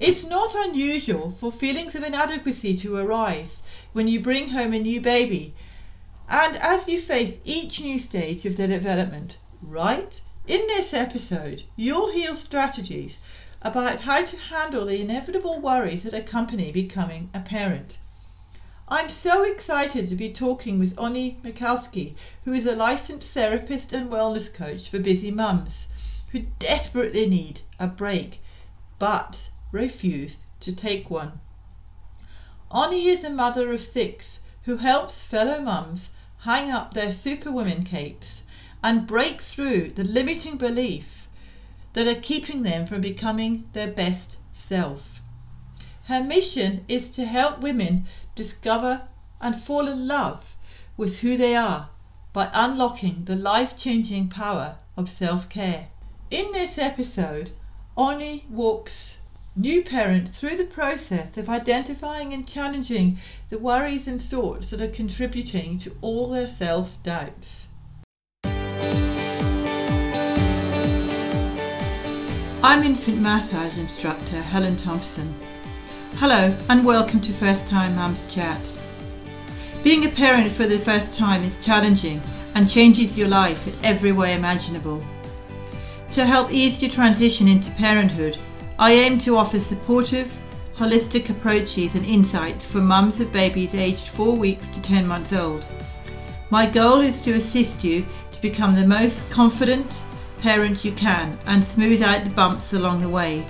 It's not unusual for feelings of inadequacy to arise when you bring home a new baby and as you face each new stage of their development, right? In this episode, you'll hear strategies about how to handle the inevitable worries that accompany becoming a parent. I'm so excited to be talking with Oni Mikowski, who is a licensed therapist and wellness coach for busy mums who desperately need a break but refuse to take one. Oni is a mother of six who helps fellow mums hang up their superwoman capes and break through the limiting belief that are keeping them from becoming their best self. Her mission is to help women discover and fall in love with who they are by unlocking the life changing power of self care. In this episode, Oni walks new parents through the process of identifying and challenging the worries and thoughts that are contributing to all their self doubts. I'm infant massage instructor Helen Thompson. Hello and welcome to First Time Mums Chat. Being a parent for the first time is challenging and changes your life in every way imaginable. To help ease your transition into parenthood, I aim to offer supportive, holistic approaches and insights for mums of babies aged 4 weeks to 10 months old. My goal is to assist you to become the most confident parent you can and smooth out the bumps along the way.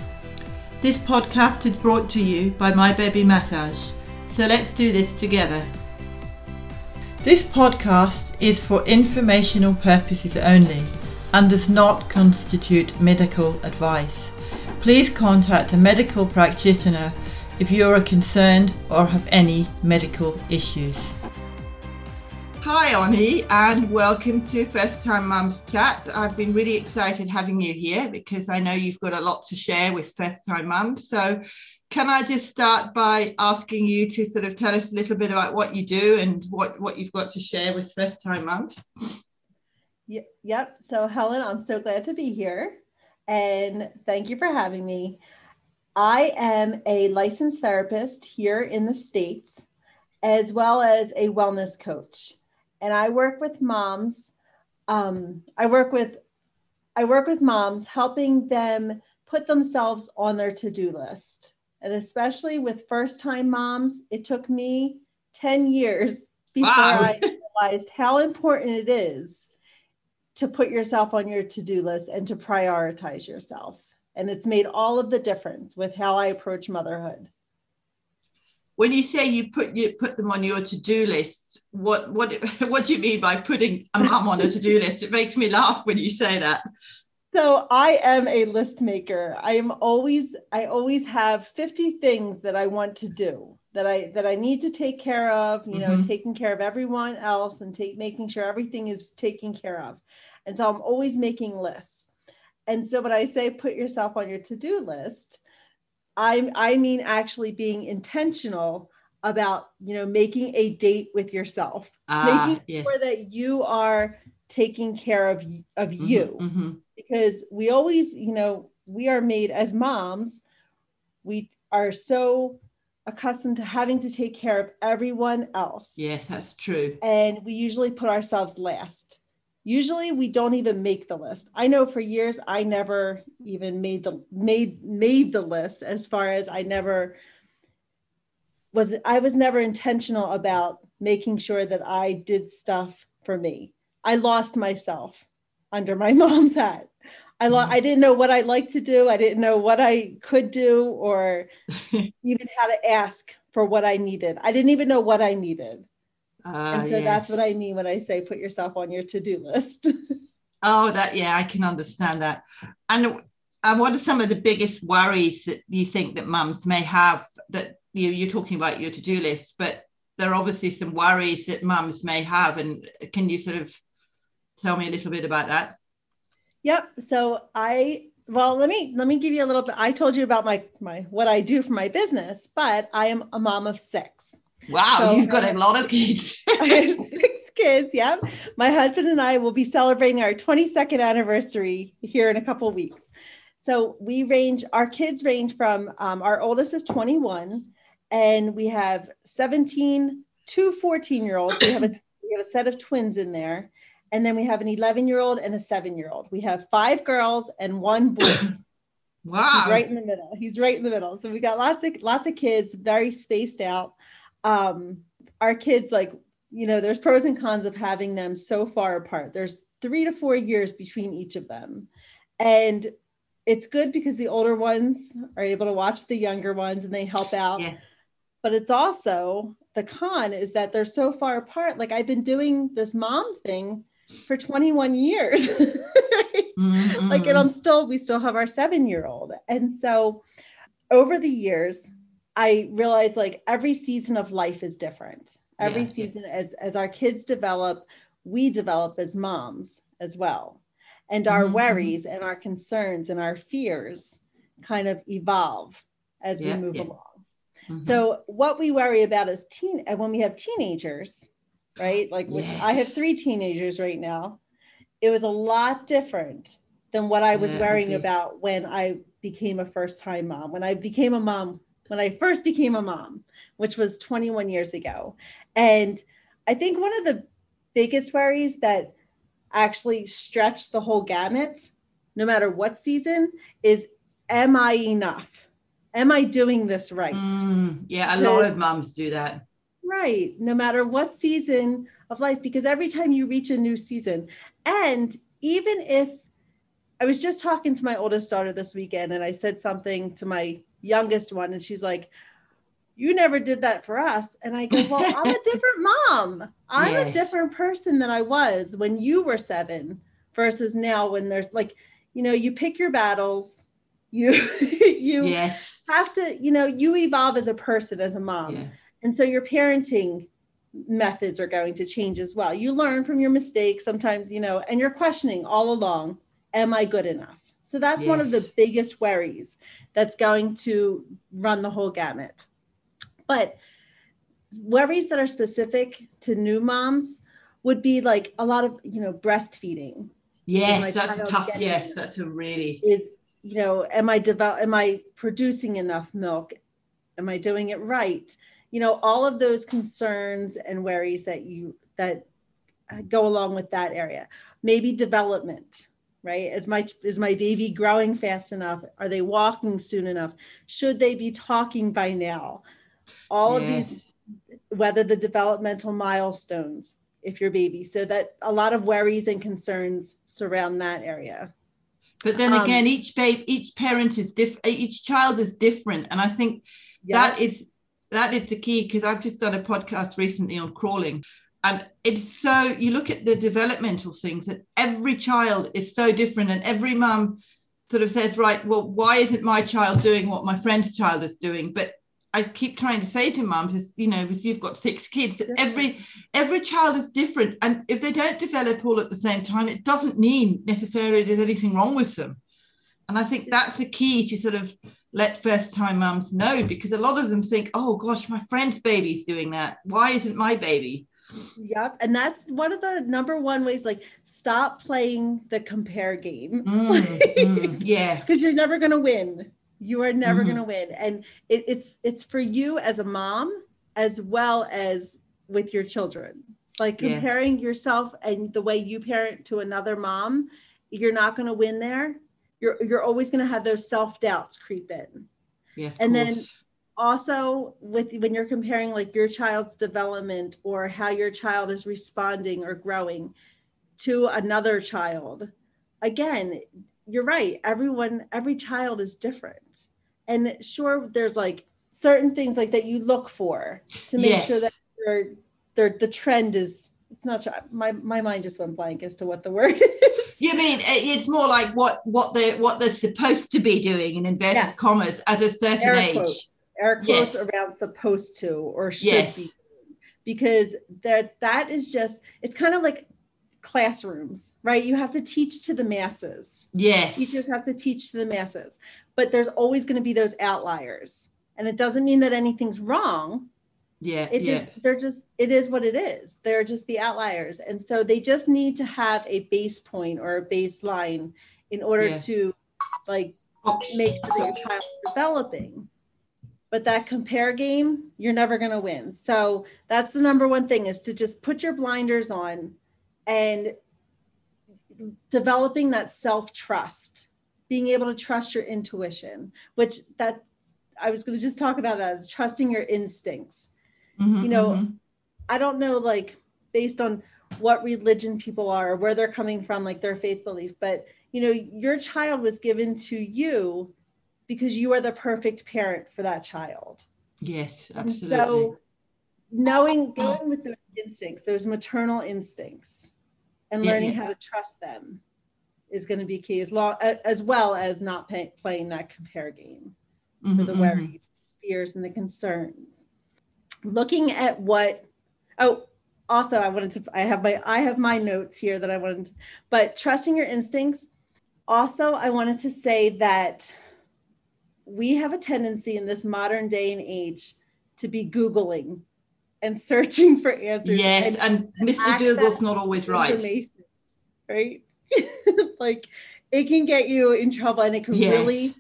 This podcast is brought to you by My Baby Massage, so let's do this together. This podcast is for informational purposes only and does not constitute medical advice. Please contact a medical practitioner if you are concerned or have any medical issues. Hi, Oni, and welcome to First Time Mums Chat. I've been really excited having you here because I know you've got a lot to share with first time mums. So, can I just start by asking you to sort of tell us a little bit about what you do and what, what you've got to share with first time mums? Yep. So, Helen, I'm so glad to be here and thank you for having me. I am a licensed therapist here in the States, as well as a wellness coach and I work with moms. Um, I work with I work with moms, helping them put themselves on their to-do list. And especially with first-time moms, it took me 10 years before wow. I realized how important it is to put yourself on your to-do list and to prioritize yourself. And it's made all of the difference with how I approach motherhood. When you say you put you put them on your to-do list what what what do you mean by putting a mum on a to-do list? It makes me laugh when you say that. So i am a list maker. I am always i always have 50 things that i want to do that i that i need to take care of you know mm-hmm. taking care of everyone else and take making sure everything is taken care of and so i'm always making lists and so when i say put yourself on your to-do list I, I mean actually being intentional about you know making a date with yourself ah, making yeah. sure that you are taking care of of mm-hmm, you mm-hmm. because we always you know we are made as moms we are so accustomed to having to take care of everyone else. Yes that's true. And we usually put ourselves last. Usually we don't even make the list. I know for years i never even made the made made the list as far as i never was i was never intentional about making sure that i did stuff for me. I lost myself under my mom's hat i lo- i didn't know what i like to do i didn't know what i could do or even how to ask for what i needed i didn't even know what i needed uh, and so yes. that's what I mean when I say put yourself on your to-do list. oh, that yeah, I can understand that. And and what are some of the biggest worries that you think that mums may have that you, you're talking about your to-do list, but there are obviously some worries that mums may have. And can you sort of tell me a little bit about that? Yep. So I well let me let me give you a little bit i told you about my my what i do for my business but i am a mom of six Wow, so you've got a lot of kids. I have six kids. Yeah. My husband and I will be celebrating our 22nd anniversary here in a couple weeks. So we range, our kids range from um, our oldest is 21, and we have 17 to 14 year olds. We have a we have a set of twins in there, and then we have an 11 year old and a seven year old. We have five girls and one boy. Wow. He's right in the middle. He's right in the middle. So we got lots of lots of kids, very spaced out. Um, our kids, like, you know, there's pros and cons of having them so far apart. There's three to four years between each of them. And it's good because the older ones are able to watch the younger ones and they help out. Yes. But it's also the con is that they're so far apart. Like I've been doing this mom thing for 21 years. right? Mm-mm. Like, and I'm still, we still have our seven year old. And so over the years, I realized like every season of life is different. Every Yeah. season, as as our kids develop, we develop as moms as well. And our Mhm, mhm. worries and our concerns and our fears kind of evolve as Yeah, we move yeah. along. Mhm. So what we worry about as teen when we have teenagers, right? Like which I have three teenagers right now. It was a lot different than what I was Yeah, worrying be. about when I became a first time mom. When I became a mom, when I first became a mom, which was 21 years ago. And I think one of the biggest worries that actually stretch the whole gamut, no matter what season, is am I enough? Am I doing this right? Mm, yeah, a lot of moms do that. Right. No matter what season of life, because every time you reach a new season, and even if I was just talking to my oldest daughter this weekend and I said something to my youngest one, and she's like, You never did that for us. And I go, Well, I'm a different mom. I'm a different person than I was when you were seven versus now when there's like, you know, you pick your battles. You you Yes. have to, you know, you evolve as a person, as a mom. Yeah. And so your parenting methods are going to change as well. You learn from your mistakes sometimes, you know, and you're questioning all along, am I good enough? So that's one of the biggest worries that's going to run the whole gamut. But worries that are specific to new moms would be like a lot of, you know, breastfeeding Yes, that's tough. Yes, that's a really. is, you know, am I develop am I producing enough milk? Am I doing it right? You know, all of those concerns and worries that you that uh, go along with that area. Maybe development, right? Is my is my baby growing fast enough? Are they walking soon enough? Should they be talking by now? All of these whether the developmental milestones if your baby so that a lot of worries and concerns surround that area But then Um, again, each babe, each parent is different. Each child is different, and I think that is that is the key because I've just done a podcast recently on crawling, and it's so you look at the developmental things that every child is so different, and every mum sort of says, right, well, why isn't my child doing what my friend's child is doing? But I keep trying to say to mums, is you know, if you've got six kids, that every every child is different, and if they don't develop all at the same time, it doesn't mean necessarily there's anything wrong with them. And I think that's the key to sort of let first time mums know because a lot of them think, oh gosh, my friend's baby's doing that. Why isn't my baby? Yep. And that's one of the number one ways like stop playing the compare game Mm, mm, yeah. because you're never going to win. You are never Mhm. going to win. And it, it's it's for you as a mom as well as with your children. Like Yeah. comparing yourself and the way you parent to another mom, you're not going to win there. You're you're always going to have those self-doubts creep in. Yeah. And then- also with when you're comparing like your child's development or how your child is responding or growing to another child again you're right everyone every child is different and sure there's like certain things like that you look for to make sure that they're, they're, the trend is it's not my my mind just went blank as to what the word is You mean uh, it's more like what what they what they're supposed to be doing in inverted Yes. commas at a certain air age. quotes, air quotes Yes. around supposed to or should Yes. be because that that is just it's kind of like classrooms right you have to teach to the masses Yes. teachers have to teach to the masses but there's always going to be those outliers and it doesn't mean that anything's wrong yeah. it yeah. just they're just it is what it is they're just the outliers and so they just need to have a base point or a baseline in order Yeah. to like make sure that your child is developing. But that compare game, you're never going to win. So that's the number one thing is to just put your blinders on and developing that self trust, being able to trust your intuition, which that I was going to just talk about that trusting your instincts. Mm-hmm, you know, mm-hmm. I don't know, like based on what religion people are or where they're coming from, like their faith belief, but you know, your child was given to you because you are the perfect parent for that child. Yes, absolutely. And so knowing going with those instincts, those maternal instincts, and learning yeah, yeah. how to trust them is going to be key as long as well as not pay, playing that compare game mm-hmm, for the mm-hmm. worries, fears, and the concerns. Looking at what oh also I wanted to I have my I have my notes here that I wanted to, but trusting your instincts. Also, I wanted to say that we have a tendency in this modern day and age to be Googling and searching for answers. Yes, and, and Mr. Google's not always right. Right? like it can get you in trouble and it can yes. really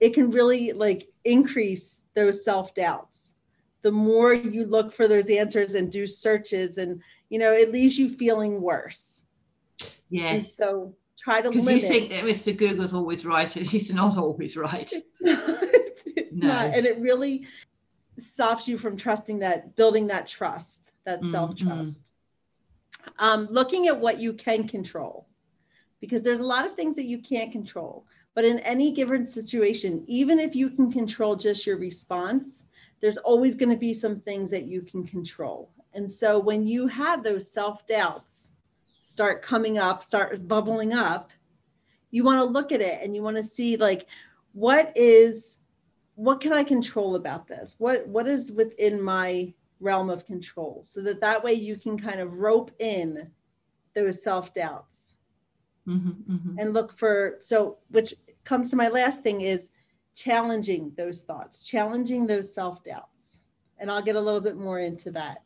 it can really like increase those self-doubts. The more you look for those answers and do searches and you know, it leaves you feeling worse. Yes. And so try to limit. you think that Mr. Google's always right and he's not always right. It's not. It's no. not. And it really stops you from trusting that, building that trust, that mm-hmm. self trust. Um, looking at what you can control, because there's a lot of things that you can't control. But in any given situation, even if you can control just your response, there's always going to be some things that you can control. And so when you have those self doubts start coming up, start bubbling up, you want to look at it and you want to see like what is what can I control about this? What what is within my realm of control? So that that way you can kind of rope in those self doubts mm-hmm, mm-hmm. and look for so which comes to my last thing is challenging those thoughts, challenging those self doubts, and I'll get a little bit more into that.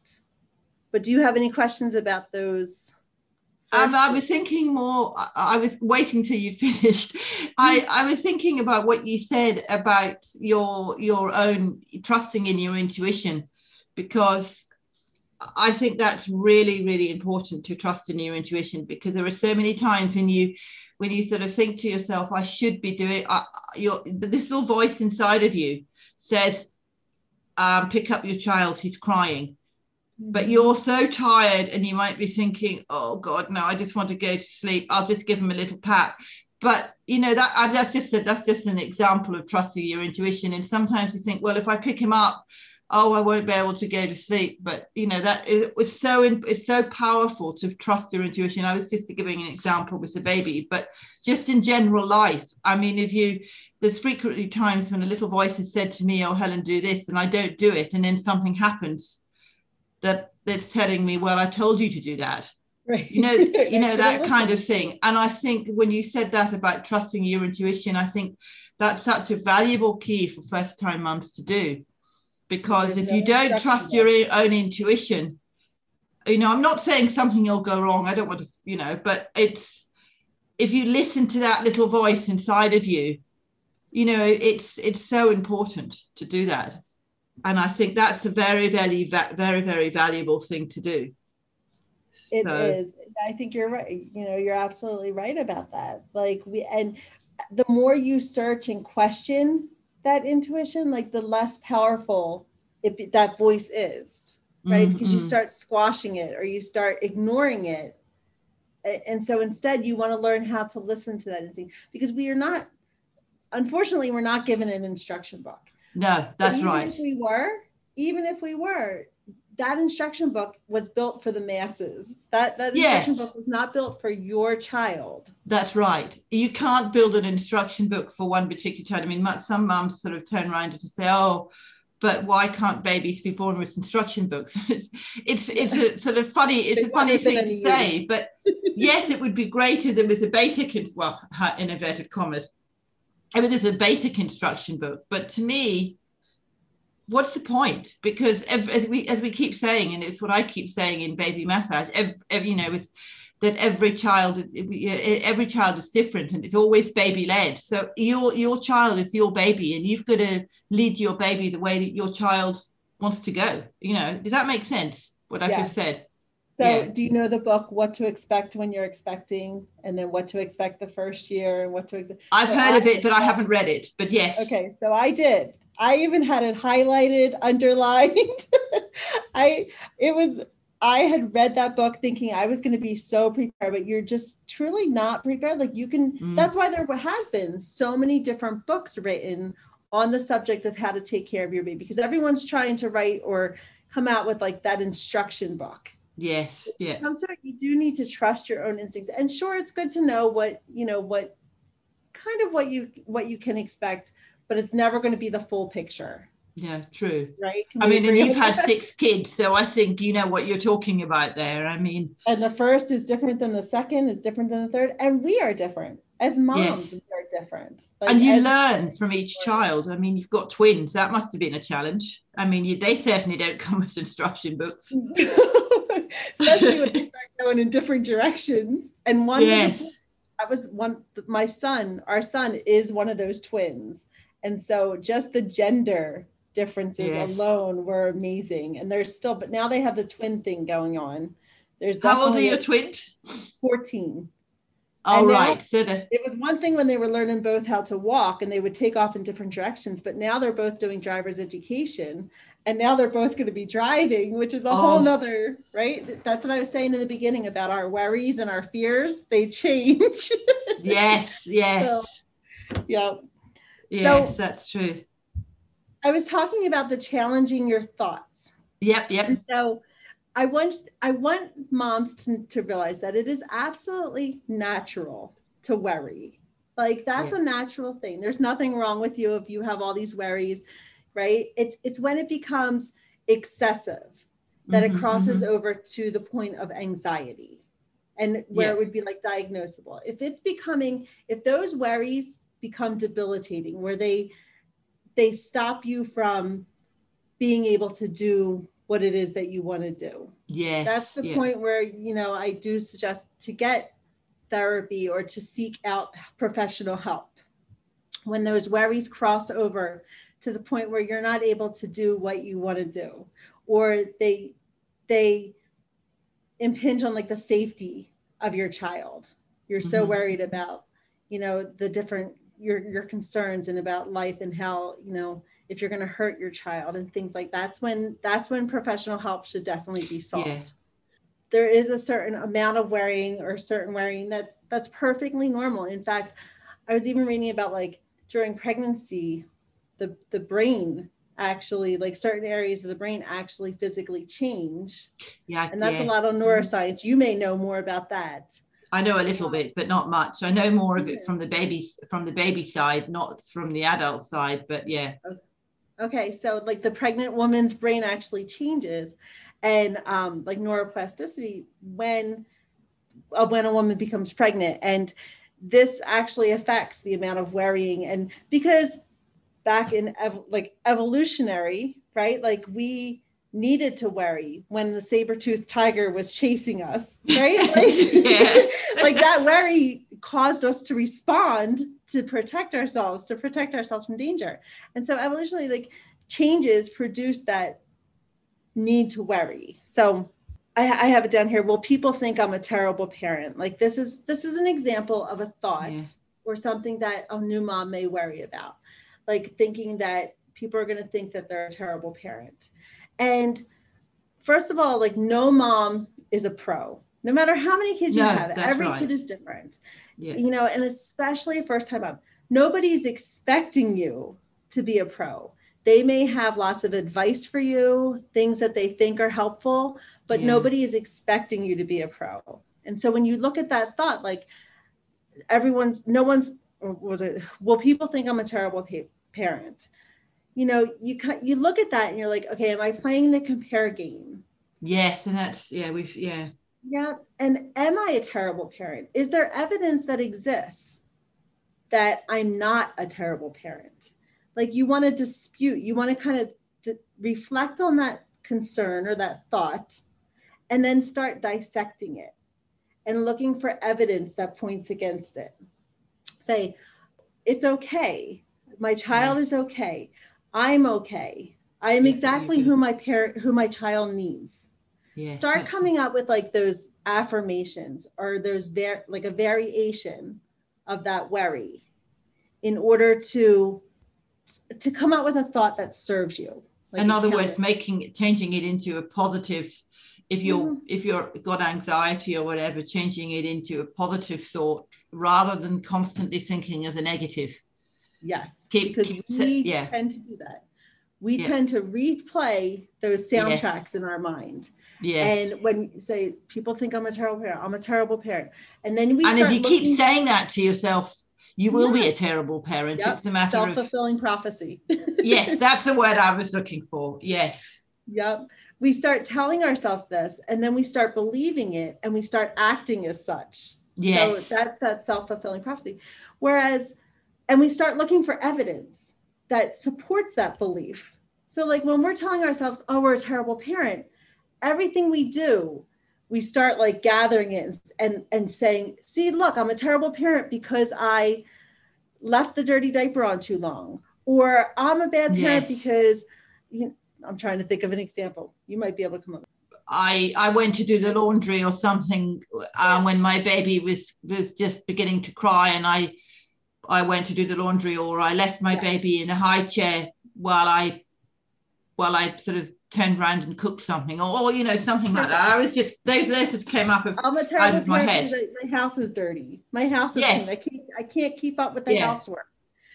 But do you have any questions about those? Um, I was thinking more. I was waiting till you finished. I, I was thinking about what you said about your your own trusting in your intuition, because I think that's really really important to trust in your intuition. Because there are so many times when you when you sort of think to yourself, "I should be doing," uh, your this little voice inside of you says, um, "Pick up your child; he's crying." but mm-hmm. you're so tired and you might be thinking oh god no i just want to go to sleep i'll just give him a little pat but you know that uh, that's just a, that's just an example of trusting your intuition and sometimes you think well if i pick him up oh i won't be able to go to sleep but you know that is, it's so it's so powerful to trust your intuition i was just giving an example with a baby but just in general life i mean if you there's frequently times when a little voice has said to me oh helen do this and i don't do it and then something happens that that's telling me, well, I told you to do that. Right. You know, you know that kind of thing. And I think when you said that about trusting your intuition, I think that's such a valuable key for first time mums to do. Because if you don't trust your own intuition, you know, I'm not saying something will go wrong. I don't want to, you know, but it's if you listen to that little voice inside of you, you know, it's it's so important to do that and I think that's a very, very, very, very valuable thing to do. It so. is. I think you're right. You know, you're absolutely right about that. Like we, and the more you search and question that intuition, like the less powerful if that voice is, right? Mm-hmm. Because you start squashing it or you start ignoring it. And so instead, you want to learn how to listen to that instinct because we are not, unfortunately, we're not given an instruction book no, that's right. even right. If we were, even if we were, that instruction book was built for the masses. That that yes. instruction book was not built for your child. That's right. You can't build an instruction book for one particular child. I mean, some moms sort of turn around and say, "Oh, but why can't babies be born with instruction books?" it's, it's it's a sort of funny. It's a funny thing to say, but yes, it would be greater there was a basic, well, in inverted commas, I mean, there's a basic instruction book, but to me, what's the point? Because as we as we keep saying, and it's what I keep saying in baby massage, you know, is that every child every child is different and it's always baby led so your your child is your baby and you've got to lead your baby the way that your child wants to go you know does that make sense what i yes. just said so yeah. do you know the book what to expect when you're expecting and then what to expect the first year and what to expect i've so heard I, of it but i haven't read it but yes okay so i did i even had it highlighted underlined i it was I had read that book thinking I was going to be so prepared, but you're just truly not prepared. Like you can, mm. that's why there has been so many different books written on the subject of how to take care of your baby because everyone's trying to write or come out with like that instruction book. Yes. Yeah. I'm sorry, you do need to trust your own instincts. And sure, it's good to know what, you know, what kind of what you what you can expect, but it's never going to be the full picture. Yeah, true. Right. Can I mean, and you've had six kids, so I think you know what you're talking about there. I mean, and the first is different than the second, is different than the third, and we are different as moms. Yes. We are different, like, and you learn from each child. I mean, you've got twins. That must have been a challenge. I mean, you, they certainly don't come with instruction books, especially when they start going in different directions. And one, yes. that was one. My son, our son, is one of those twins, and so just the gender differences yes. alone were amazing. And there's still, but now they have the twin thing going on. There's how old are your twins? 14. All and right. So the- it was one thing when they were learning both how to walk and they would take off in different directions, but now they're both doing driver's education. And now they're both going to be driving, which is a oh. whole nother, right? That's what I was saying in the beginning about our worries and our fears. They change. yes, yes. So, yeah. Yes, so, that's true. I was talking about the challenging your thoughts. Yep, yep. And so I want I want moms to, to realize that it is absolutely natural to worry. Like that's yeah. a natural thing. There's nothing wrong with you if you have all these worries, right? It's it's when it becomes excessive that mm-hmm, it crosses mm-hmm. over to the point of anxiety and where yeah. it would be like diagnosable. If it's becoming if those worries become debilitating where they they stop you from being able to do what it is that you want to do. Yes. That's the yeah. point where, you know, I do suggest to get therapy or to seek out professional help. When those worries cross over to the point where you're not able to do what you want to do or they they impinge on like the safety of your child. You're so mm-hmm. worried about, you know, the different your your concerns and about life and how you know if you're going to hurt your child and things like that's when that's when professional help should definitely be sought. Yeah. there is a certain amount of worrying or certain worrying that's that's perfectly normal. In fact i was even reading about like during pregnancy the the brain actually like certain areas of the brain actually physically change. Yeah and that's yes. a lot of neuroscience. You may know more about that I know a little bit, but not much. I know more of it from the baby from the baby side, not from the adult side. But yeah. Okay, so like the pregnant woman's brain actually changes, and um, like neuroplasticity when uh, when a woman becomes pregnant, and this actually affects the amount of worrying, and because back in ev- like evolutionary, right? Like we needed to worry when the saber-toothed tiger was chasing us right? Like, like that worry caused us to respond to protect ourselves to protect ourselves from danger. And so evolutionally like changes produce that need to worry. So I, I have it down here well people think i'm a terrible parent. Like this is this is an example of a thought yeah. or something that a new mom may worry about. Like thinking that people are going to think that they're a terrible parent and first of all, like no mom is a pro. No matter how many kids you have, every right. kid is different. Yeah. You know, and especially first time mom, nobody's expecting you to be a pro. They may have lots of advice for you, things that they think are helpful, but yeah. nobody is expecting you to be a pro. And so when you look at that thought, like everyone's, no one's, was it, well, people think I'm a terrible pa- parent you know you you look at that and you're like okay am i playing the compare game yes and that's yeah we've yeah yeah and am i a terrible parent is there evidence that exists that i'm not a terrible parent like you want to dispute you want to kind of d- reflect on that concern or that thought and then start dissecting it and looking for evidence that points against it. Say, it's okay. My child is okay. I'm okay. I am exactly who my parent, who my child needs. Yes, Start coming up with like those affirmations or those var- like a variation of that worry in order to to come out with a thought that serves you. Like in other words, making changing it into a positive if you're mm-hmm. if you're got anxiety or whatever changing it into a positive thought rather than constantly thinking of the negative yes keep, because we yeah. tend to do that we yeah. tend to replay those soundtracks yes. in our mind yes. and when you say people think i'm a terrible parent i'm a terrible parent and then we and if you keep saying that to yourself you will yes. be a terrible parent yep. it's a matter self-fulfilling of, prophecy yes that's the word i was looking for yes yep we start telling ourselves this and then we start believing it and we start acting as such yes. so that's that self-fulfilling prophecy whereas and we start looking for evidence that supports that belief so like when we're telling ourselves oh we're a terrible parent everything we do we start like gathering it and, and and saying see look i'm a terrible parent because i left the dirty diaper on too long or i'm a bad parent yes. because you know, I'm trying to think of an example. You might be able to come up. I I went to do the laundry or something um, when my baby was was just beginning to cry, and I I went to do the laundry, or I left my yes. baby in a high chair while I while I sort of turned around and cooked something, or, or you know something like that. I was just those those just came up of, I'm a out of my head. My house is dirty. My house is yes. I can't I can't keep up with the housework.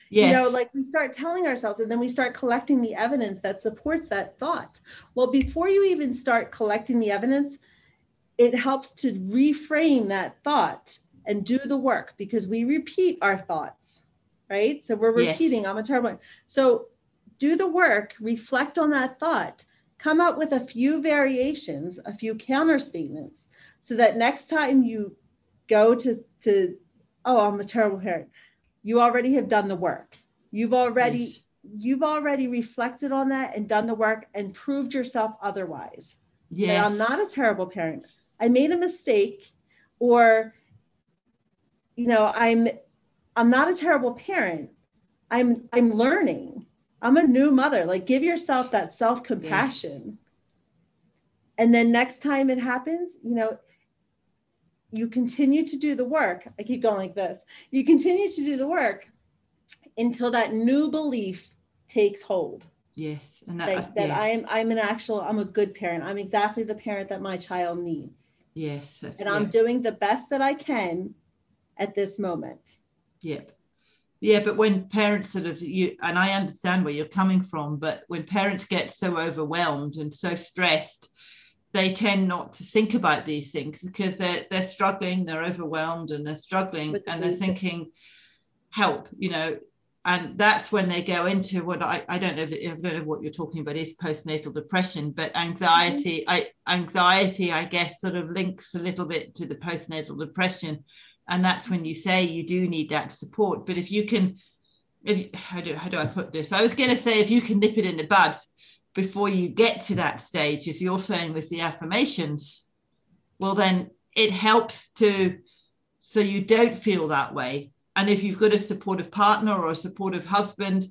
Yes. You know, like we start telling ourselves and then we start collecting the evidence that supports that thought. Well, before you even start collecting the evidence, it helps to reframe that thought and do the work because we repeat our thoughts, right? So we're repeating, yes. I'm a terrible. So do the work, reflect on that thought, come up with a few variations, a few counter statements, so that next time you go to to oh, I'm a terrible parent you already have done the work you've already yes. you've already reflected on that and done the work and proved yourself otherwise yeah i'm not a terrible parent i made a mistake or you know i'm i'm not a terrible parent i'm i'm learning i'm a new mother like give yourself that self compassion yes. and then next time it happens you know you continue to do the work. I keep going like this. You continue to do the work until that new belief takes hold. Yes, and that, that, that yes. I am I'm an actual I'm a good parent. I'm exactly the parent that my child needs. Yes, and I'm doing the best that I can at this moment. Yep. Yeah, but when parents sort of you and I understand where you're coming from, but when parents get so overwhelmed and so stressed, they tend not to think about these things because they're they're struggling, they're overwhelmed, and they're struggling, With and they're thinking, help, you know. And that's when they go into what I, I don't know if, I don't know what you're talking about is postnatal depression, but anxiety mm-hmm. I anxiety I guess sort of links a little bit to the postnatal depression, and that's when you say you do need that support. But if you can, if how do how do I put this? I was going to say if you can nip it in the bud, before you get to that stage, as you're saying with the affirmations, well, then it helps to so you don't feel that way. And if you've got a supportive partner or a supportive husband,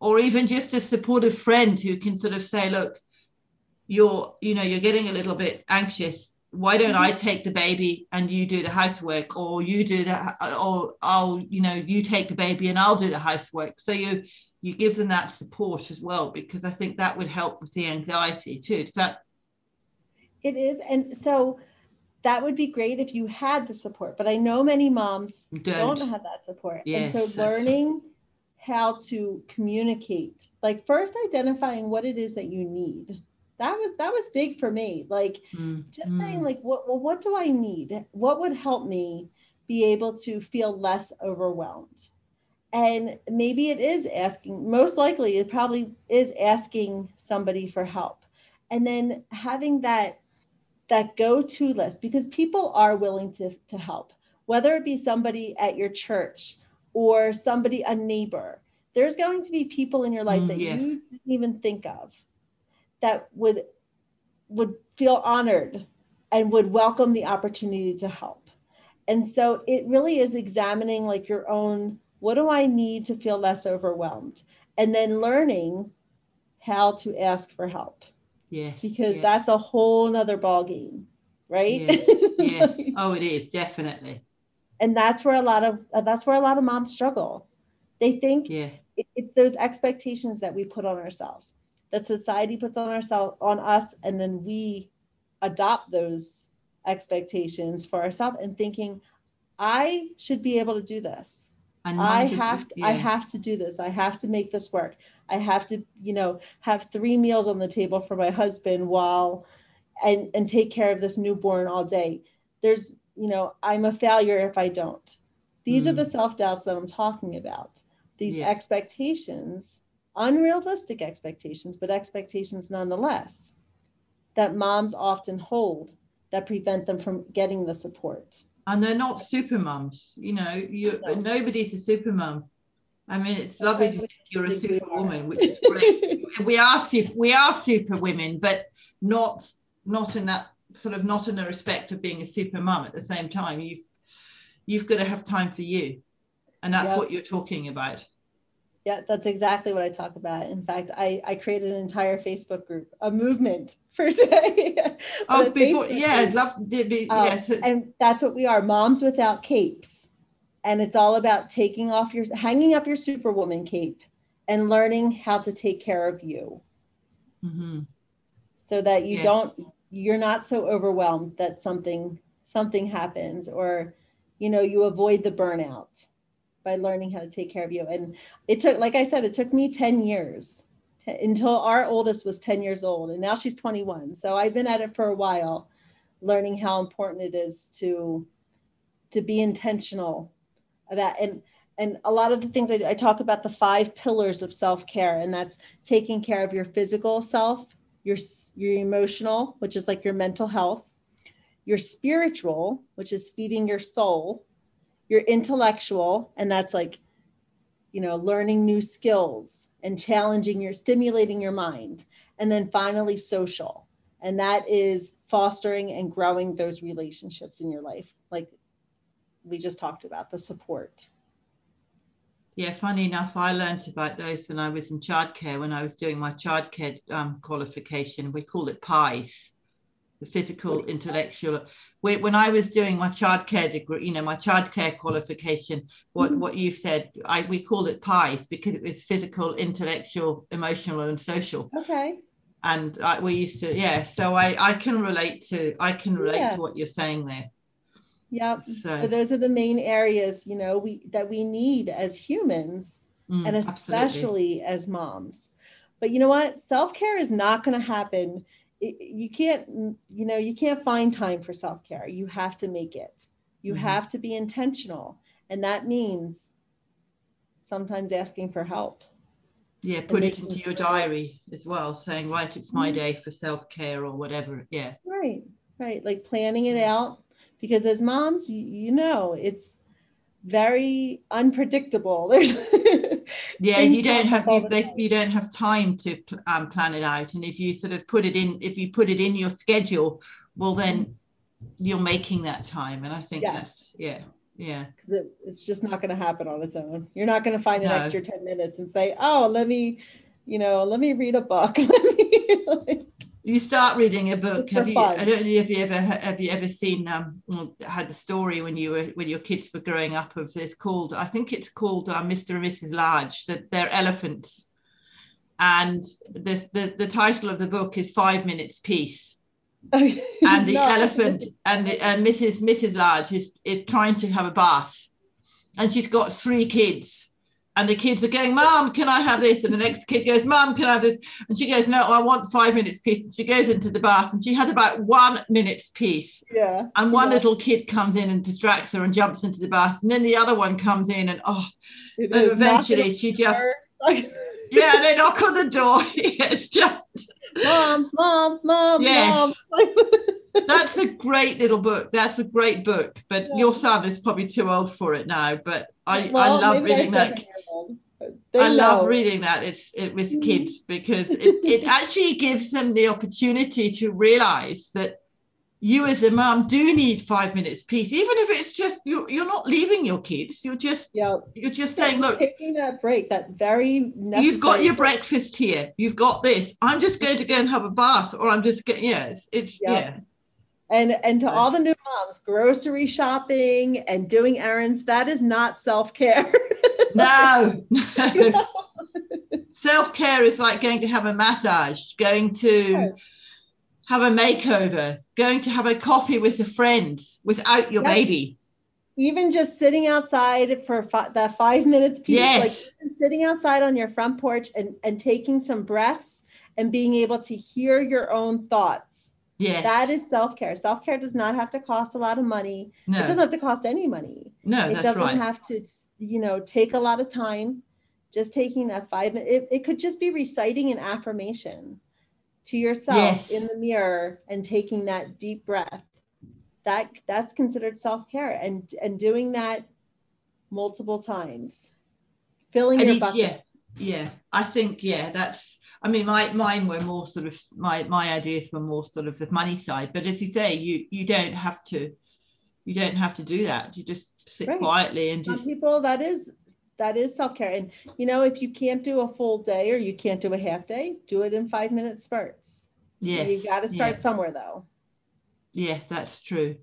or even just a supportive friend who can sort of say, look, you're, you know, you're getting a little bit anxious. Why don't I mm-hmm. take the baby and you do the housework, or you do that, or I'll, you know, you take the baby and I'll do the housework. So you you give them that support as well because i think that would help with the anxiety too. Does that it is and so that would be great if you had the support but i know many moms don't, don't. have that support. Yes, and so learning how to communicate like first identifying what it is that you need that was that was big for me like mm, just mm. saying like what well what do i need what would help me be able to feel less overwhelmed and maybe it is asking most likely it probably is asking somebody for help and then having that that go-to list because people are willing to, to help whether it be somebody at your church or somebody a neighbor there's going to be people in your life mm, that yeah. you didn't even think of that would would feel honored and would welcome the opportunity to help and so it really is examining like your own what do I need to feel less overwhelmed? And then learning how to ask for help. Yes. Because yes. that's a whole nother ball game, right? Yes. yes. oh, it is definitely. And that's where a lot of uh, that's where a lot of moms struggle. They think yeah. it's those expectations that we put on ourselves, that society puts on ourselves on us, and then we adopt those expectations for ourselves and thinking, I should be able to do this. I have to, yeah. I have to do this. I have to make this work. I have to, you know, have three meals on the table for my husband while and and take care of this newborn all day. There's, you know, I'm a failure if I don't. These mm. are the self-doubts that I'm talking about. These yeah. expectations, unrealistic expectations, but expectations nonetheless that moms often hold that prevent them from getting the support and they're not super mums. You know, you no. nobody's a super mum. I mean, it's lovely to think you're a super woman, which is great. we are super, we are super women, but not not in that sort of not in the respect of being a super mum. At the same time, you've you've got to have time for you, and that's yep. what you're talking about. Yeah, that's exactly what I talk about. In fact, I, I created an entire Facebook group, a movement per se. oh, before, yeah, I'd love to be, um, yes. And that's what we are, moms without capes. And it's all about taking off your, hanging up your superwoman cape and learning how to take care of you. Mm-hmm. So that you yes. don't, you're not so overwhelmed that something, something happens or, you know, you avoid the burnout by learning how to take care of you. And it took, like I said, it took me 10 years until our oldest was 10 years old and now she's 21. So I've been at it for a while, learning how important it is to, to be intentional about, and, and a lot of the things I, I talk about the five pillars of self-care and that's taking care of your physical self, your, your emotional, which is like your mental health, your spiritual, which is feeding your soul, you're intellectual and that's like you know learning new skills and challenging your stimulating your mind and then finally social. And that is fostering and growing those relationships in your life like we just talked about the support. Yeah funny enough i learned about those when i was in childcare when i was doing my childcare um, qualification. We call it pies the physical, intellectual. When I was doing my childcare degree, you know, my childcare qualification, what mm-hmm. what you said, I we called it PIES because it was physical, intellectual, emotional, and social. Okay. And I, we used to, yeah. So I I can relate to I can relate yeah. to what you're saying there. Yeah. So. so. those are the main areas, you know, we that we need as humans, mm, and especially absolutely. as moms. But you know what? Self care is not going to happen you can't you know you can't find time for self-care. You have to make it. You mm-hmm. have to be intentional. And that means sometimes asking for help. Yeah put it into your diary as well saying right it's my mm-hmm. day for self-care or whatever. Yeah. Right right. Like planning it out. Because as moms you, you know it's very unpredictable. There's yeah you don't have you, they, you don't have time to um, plan it out. And if you sort of put it in if you put it in your schedule well then you're making that time. And i think yes. that's yeah yeah. Because it, it's just not going to happen on its own. You're not going to find an no. extra 10 minutes and say oh let me you know let me read a book. Let me like, you start reading a book. Have you fun. i don't know if you ever have you ever seen um had the story when you were when your kids were growing up of this called i think it's called uh, mr and mrs large that they're elephants. And this the, the title of the book is five minutes peace. And the no. elephant and the, and mrs mrs large is is trying to have a bath. And she's got three kids and the kids are going, Mom, can I have this? And the next kid goes, Mom, can I have this? And she goes, No, I want five minutes peace. And she goes into the bath and she had about one minute's peace. Yeah. And one yeah. little kid comes in and distracts her and jumps into the bath. And then the other one comes in and oh, and eventually she just Yeah, they knock on the door. it's just Mom, mom, mom, yes. mom. That's a great little book. That's a great book. But yeah. your son is probably too old for it now. But I, well, I love reading that. I know. love reading that it's it with mm-hmm. kids because it, it actually gives them the opportunity to realize that you as a mom do need five minutes peace, even if it's just you're, you're not leaving your kids. You're just Yeah. you're just Yeah, saying, look, taking that break, that very necessary. you've got your break. breakfast here. You've got this. I'm just going to go and have a bath, or I'm just going. Yeah, it's, it's Yep. yeah. And and to Right. all the new moms, grocery shopping and doing errands, that is not self-care. No, no. Self care is like going to have a massage, going to. Have a makeover, going to have a coffee with a friend without your Yep. baby. Even just sitting outside for fi- that five minutes piece, Yes. like sitting outside on your front porch and, and taking some breaths and being able to hear your own thoughts. Yes. That is self-care. Self-care does not have to cost a lot of money. no, It doesn't have to cost any money. no, it doesn't right. have to you know take a lot of time just taking that five minutes it, it could just be reciting an affirmation to yourself Yes. in the mirror and taking that deep breath that that's considered self-care and and doing that multiple times filling And your bucket yeah, yeah. I think yeah, that's. I mean, my mine were more sort of my my ideas were more sort of the money side. But as you say, you you don't have to, you don't have to do that. You just sit Right. quietly and some just people that is that is self-care and you know if you can't do a full day or you can't do a half day do it in five minute spurts yes. you got to start yeah. somewhere though Yes, that's true.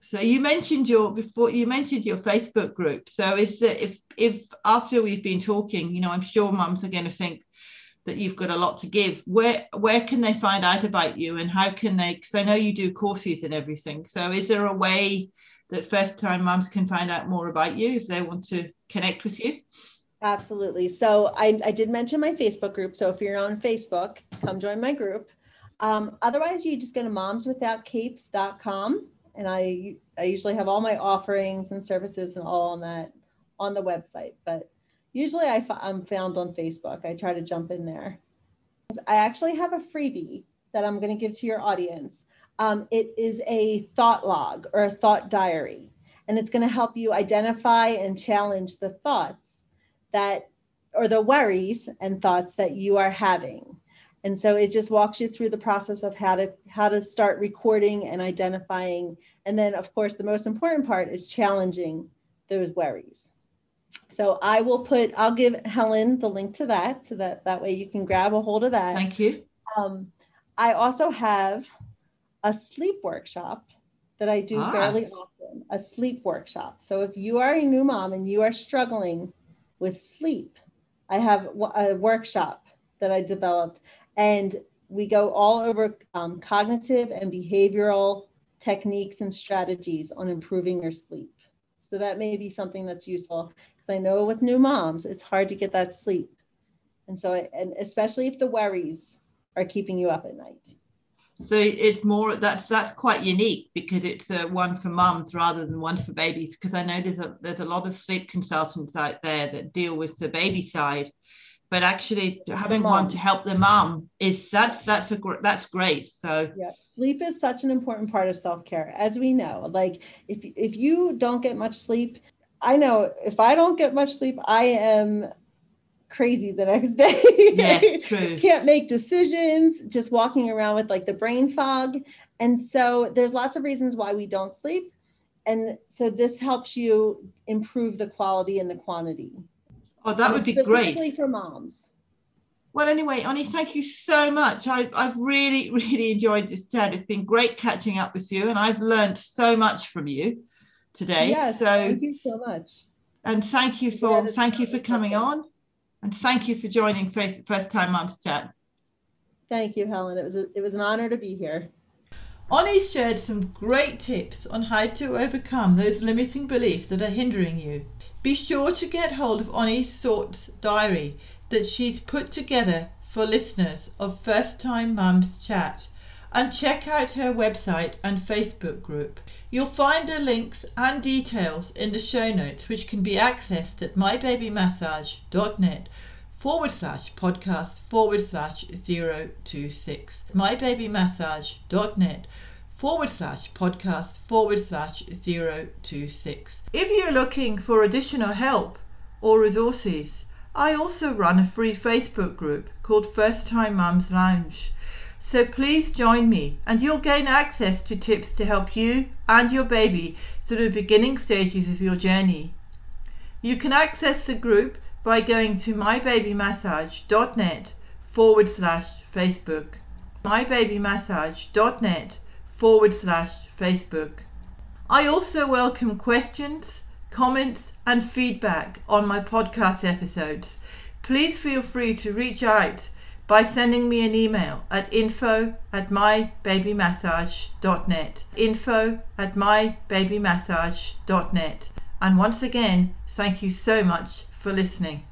So you mentioned your before you mentioned your Facebook group. So is that if if after we've been talking, you know, I'm sure mums are going to think that you've got a lot to give. Where where can they find out about you and how can they? Because I know you do courses and everything. So is there a way that first time mums can find out more about you if they want to connect with you? Absolutely. So I, I did mention my Facebook group. So if you're on Facebook, come join my group. Um, otherwise, you just go to momswithoutcapes.com and I I usually have all my offerings and services and all on that on the website. But usually I I'm found on Facebook. I try to jump in there. I actually have a freebie that I'm going to give to your audience. Um, it is a thought log or a thought diary, and it's going to help you identify and challenge the thoughts that or the worries and thoughts that you are having. And so it just walks you through the process of how to how to start recording and identifying. And then of course the most important part is challenging those worries. So i will put i'll give helen the link to that so that that way you can grab a hold of that. Thank you. um, I also have a sleep workshop that I do Ah. fairly often, a sleep workshop. So if you are a new mom and you are struggling with sleep, I have a workshop that I developed, and we go all over um, cognitive and behavioral techniques and strategies on improving your sleep. So that may be something that's useful because I know with new moms, it's hard to get that sleep. And so, I- and especially if the worries are keeping you up at night. So it's more that's that's quite unique because it's uh, one for mums rather than one for babies. Because I know there's a there's a lot of sleep consultants out there that deal with the baby side, but actually It's having one to help the mum is that's that's a that's great. So Yeah, sleep is such an important part of self-care, as we know. Like if if you don't get much sleep, I know if I don't get much sleep, I am crazy the next day. yes, true. Can't make decisions, just walking around with like the brain fog. And so there's lots of reasons why we don't sleep. And so this helps you improve the quality and the quantity. Oh, that And would be specifically great. for moms. Well, anyway, Ani, thank you so much. I, I've really, really enjoyed this chat. It's been great catching up with you, and I've learned so much from you today. Yes, so, thank you so much. and thank you for that's thank you for coming on, and thank you for joining First, First Time Mums Chat. Thank you, Helen. It was a, it was an honor to be here. Oni shared some great tips on how to overcome those limiting beliefs that are hindering you. Be sure to get hold of Oni's thoughts diary that she's put together for listeners of First Time Mums Chat and check out her website and Facebook group. You'll find the links and details in the show notes, which can be accessed at mybabymassage.net forward slash podcast forward slash 026. Mybabymassage.net forward slash podcast forward slash 026. If you're looking for additional help or resources, I also run a free Facebook group called First Time Mums Lounge. So please join me and you'll gain access to tips to help you and your baby through the beginning stages of your journey. You can access the group by going to mybabymassage.net forward slash Facebook. mybabymassage.net forward slash Facebook. I also welcome questions, comments, and feedback on my podcast episodes. Please feel free to reach out by sending me an email at info at mybabymassage.net. Info at mybabymassage.net. And once again, thank you so much for listening.